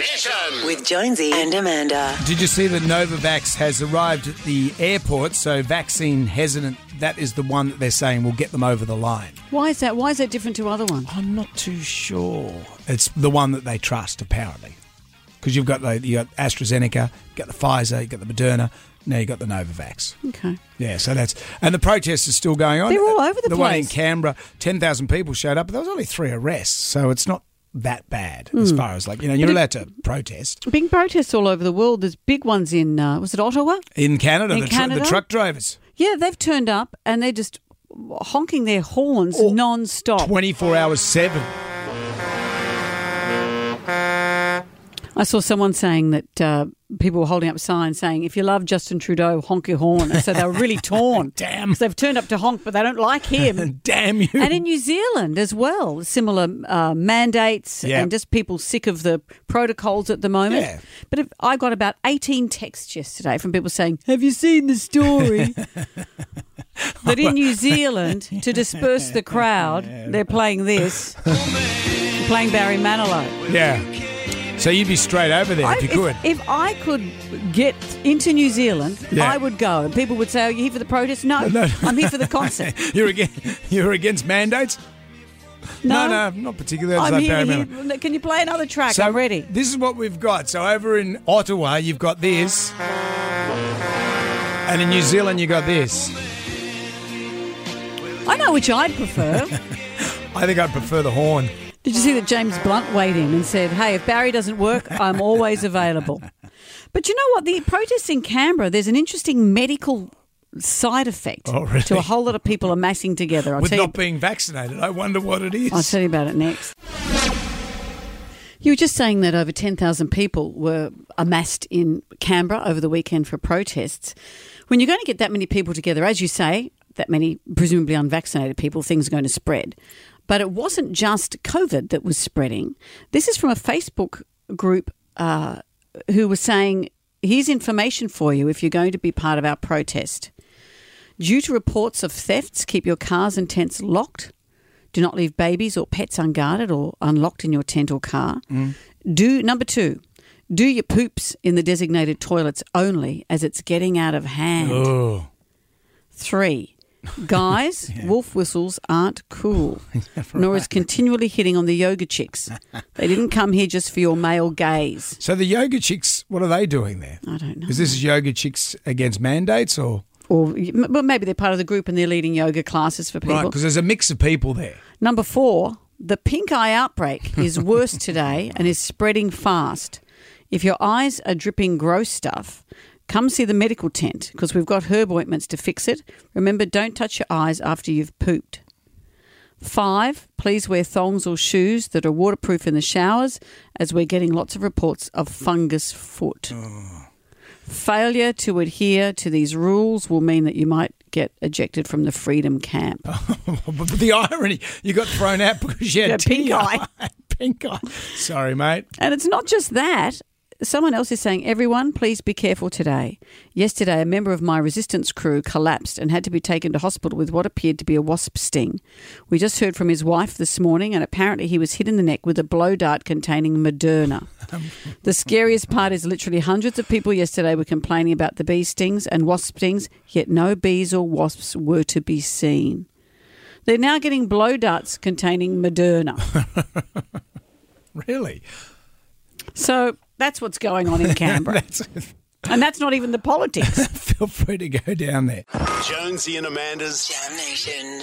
Mission. With Jonesy and Amanda. Did you see that Novavax has arrived at the airport? So, vaccine hesitant, that is the one that they're saying will get them over the line. Why is that? Why is that different to other ones? I'm not too sure. It's the one that they trust, apparently. Because you've got the, you got AstraZeneca, you got the Pfizer, you got the Moderna, now you got the Novavax. Okay. Yeah, so that's and the protests are still going on. They're all uh, over the place. the one in. Canberra, ten thousand people showed up, but there was only three arrests, so it's not that bad as far as like you know you're Hmm. But allowed to protest Big protests all over the world. There's big ones in, uh, was it Ottawa? in Canada. In the, tr- Canada? the truck drivers, Yeah, they've turned up and they're just honking their horns non-stop. twenty four hours seven. I saw someone saying that uh, people were holding up signs saying, if you love Justin Trudeau, honk your horn. And so they were really torn. Damn. they've turned up to honk, but they don't like him. Damn you! And in New Zealand as well, similar uh, mandates Yeah. and just people sick of the protocols at the moment. Yeah. But if, I got about 18 texts yesterday from people saying, Have you seen the story? that in New Zealand, to disperse the crowd, they're playing this, playing Barry Manilow. yeah. So you'd be straight over there I- if you could. If, I could get into New Zealand, Yeah. I would go. And people would say, Are you here for the protest? No, No. I'm here for the concert. you're against you're against mandates? No, no, not particularly. I'm like here, here- Can you play another track? So I'm ready. This is what we've got. So over in Ottawa, you've got this, and in New Zealand, you got this. I know which I'd prefer. I think I'd prefer the horn. Did you see that James Blunt weighed in and said, "Hey, if Barry doesn't work, I'm always available." But you know what? The protests in Canberra, there's an interesting medical side effect Oh, really? to a whole lot of people amassing together. I'll With not you. being vaccinated, I wonder what it is. I'll tell you about it next. You were just saying that over 10,000 people were amassed in Canberra over the weekend for protests. When you're going to get that many people together, as you say, that many presumably unvaccinated people, things are going to spread. But it wasn't just COVID that was spreading. This is from a Facebook group uh, who was saying, here's information for you if you're going to be part of our protest. Due to reports of thefts, keep your cars and tents locked. Do not leave babies or pets unguarded or unlocked in your tent or car. Do number two, do your poops in the designated toilets only as it's getting out of hand. Oh, Three, guys, wolf whistles aren't cool, nor is continually hitting on the yoga chicks. They didn't come here just for your male gaze. so the yoga chicks, what are they doing there? I don't know. Is this yoga chicks against mandates or or but maybe they're part of the group and they're leading yoga classes for people. right? Because there's a mix of people there. Number four, the pink eye outbreak is worse today and is spreading fast. If your eyes are dripping gross stuff, come see the medical tent because we've got herb ointments to fix it. Remember, don't touch your eyes after you've pooped. Five, please wear thongs or shoes that are waterproof in the showers as we're getting lots of reports of fungus foot. Failure to adhere to these rules will mean that you might get ejected from the freedom camp. but the irony, you got thrown out because you had Yeah, pink eye. pink eye. Sorry, mate. And it's not just that. Someone else is saying, everyone, please be careful today. Yesterday, a member of my resistance crew collapsed and had to be taken to hospital with what appeared to be a wasp sting. We just heard from his wife this morning, and apparently he was hit in the neck with a blow dart containing Moderna. the scariest part is literally hundreds of people yesterday were complaining about the bee stings and wasp stings, yet no bees or wasps were to be seen. They're now getting blow darts containing Moderna. Really? So that's what's going on in Canberra. That's, And that's not even the politics. feel free to go down there. Jonesy and Amanda's Damn Nation.